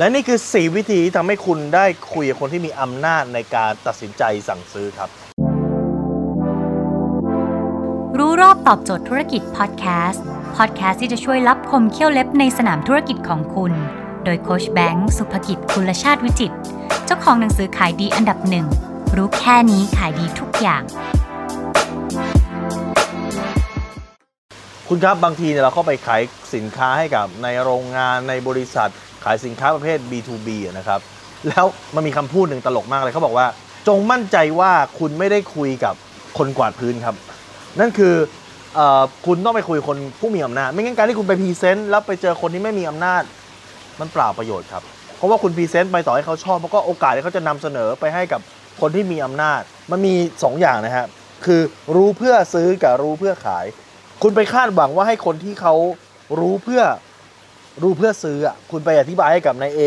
และนี่คือ 4 วิธีที่ทำให้คุณได้คุยกับคนที่มีอำนาจในการตัดสินใจสั่งซื้อครับ รู้รอบตอบโจทย์ธุรกิจพอดแคสต์พอดแคสต์ที่จะช่วยรับคมเขี้ยวเล็บในสนามธุรกิจของคุณ โดยโคชแบงค์สุภกิจคุณชาติวิจิต เจ้าของหนังสือขายดีอันดับหนึ่งรู้แค่นี้ขายดีทุกอย่าง คุณครับบางทีเนี่ยเราเข้าไปขายสินค้าให้กับในโรงงานในบริษัทขายสินค้าประเภท B2B นะครับแล้วมันมีคำพูดหนึ่งตลกมากเลยเขาบอกว่า จงมั่นใจว่าคุณไม่ได้คุยกับคนกวาดพื้นครับ นั่นคืออคุณต้องไปคุยคนผู้มีอำนาจ ไม่งั้นการที่คุณไป present แล้วไปเจอคนที่ไม่มีอำนาจ มันเปล่าประโยชน์ครับ เพราะว่าคุณ present ไปต่อให้เขาชอบมันก็โอกาสที่เขาจะนำเสนอไปให้กับคนที่มีอำนาจ มันมี 2 อย่างนะฮะคือรู้เพื่อซื้อกับรู้เพื่อขาย คุณไปคาดหวังว่าให้คนที่เขารู้เพื่อรู้เพื่อซื้ออะคุณไปอธิบายให้กับนาย A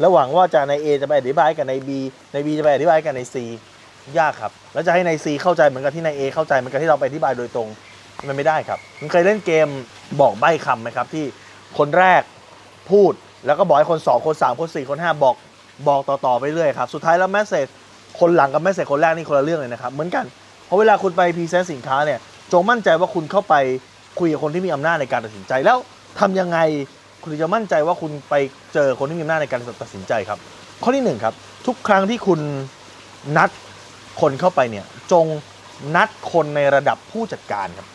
แล้วหวังว่าจะนาย A จะไปอธิบายกับนาย B นาย B จะไปอธิบายกับนาย C ยากครับ แล้วจะให้นาย C เข้าใจเหมือนกับที่นาย A เข้าใจเหมือนกับที่เราไปอธิบายโดยตรงมันไม่ได้ครับคุณเคยเล่นเกมบอกใบ้คำไหมครับ ที่คนแรกพูดแล้วก็บอกให้คน2คน3คน4คน5บอกบอกต่อๆไปเรื่อยครับสุดท้ายแล้วแมสเซจคนหลังกับแมสเซจคนแรกนี่คนละเรื่องเลยนะครับเหมือนกันเพราะเวลาคุณไปพรีเซนต์สินค้าเนี่ย จงมั่นใจว่าคุณเข้าไปคุยกับคนที่มีอำนาจในการตัดสินใจแล้วทำยังไงคุณจะมั่นใจว่าคุณไปเจอคนที่มีอำนาจในการตัดสินใจครับ ข้อที่หนึ่งครับ ทุกครั้งที่คุณนัดคนเข้าไปเนี่ยจงนัดคนในระดับผู้จัดการครับ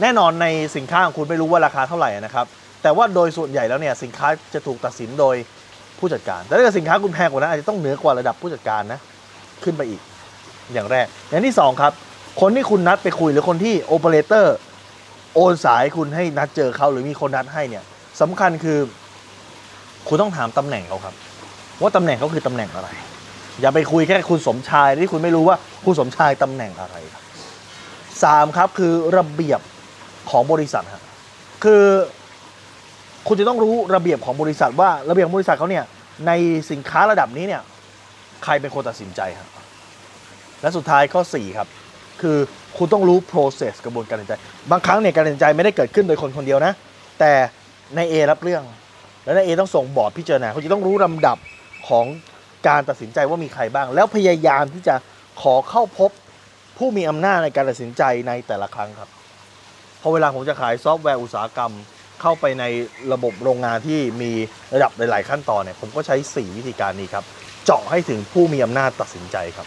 แน่นอนในสินค้าของคุณไม่รู้ว่าราคาเท่าไหร่นะครับ แต่ว่าโดยส่วนใหญ่แล้วเนี่ยสินค้าจะถูกตัดสินโดยผู้จัดการ แต่ถ้าเกิดสินค้าคุณแพงกว่านั้นอาจจะต้องเหนือกว่าระดับผู้จัดการนะขึ้นไปอีกอย่างแรก อย่างที่สองครับ คนที่คุณนัดไปคุยหรือคนที่โอเปอเรเตอร์โอนสายคุณให้นัดเจอเขาหรือมีคนนัดให้เนี่ยสำคัญคือ คุณต้องถามตำแหน่งเขาครับ ว่าตำแหน่งเขาคือตำแหน่งอะไร อย่าไปคุยแค่คุณสมชายที่คุณไม่รู้ว่าคุณสมชายตำแหน่งอะไรครับสามครับคือระเบียบของบริษัทฮะคือคุณจะต้องรู้ระเบียบของบริษัทว่าระเบียบของบริษัทเขาเนี่ยในสินค้าระดับนี้เนี่ยใครเป็นคนตัดสินใจครับและสุดท้ายข้อ4ครับ คือคุณต้องรู้ process กระบวนการตัดสินใจ บางครั้งเนี่ยการตัดสินใจไม่ได้เกิดขึ้นโดยคนคนเดียวนะ แต่ใน A รับเรื่อง แล้วใน A ต้องส่งบอร์ดพิจารณาเขาจะต้องรู้ลำดับของการตัดสินใจว่ามีใครบ้าง แล้วพยายามที่จะขอเข้าพบผู้มีอำนาจในการตัดสินใจในแต่ละครั้งครับพอเวลาผมจะขายซอฟต์แวร์อุตสาหกรรม เข้าไปในระบบโรงงานที่มีระดับหลาย ๆ ขั้นตอนเนี่ยผมก็ใช้ 4 วิธีการนี้ครับ เจาะให้ถึงผู้มีอำนาจตัดสินใจครับ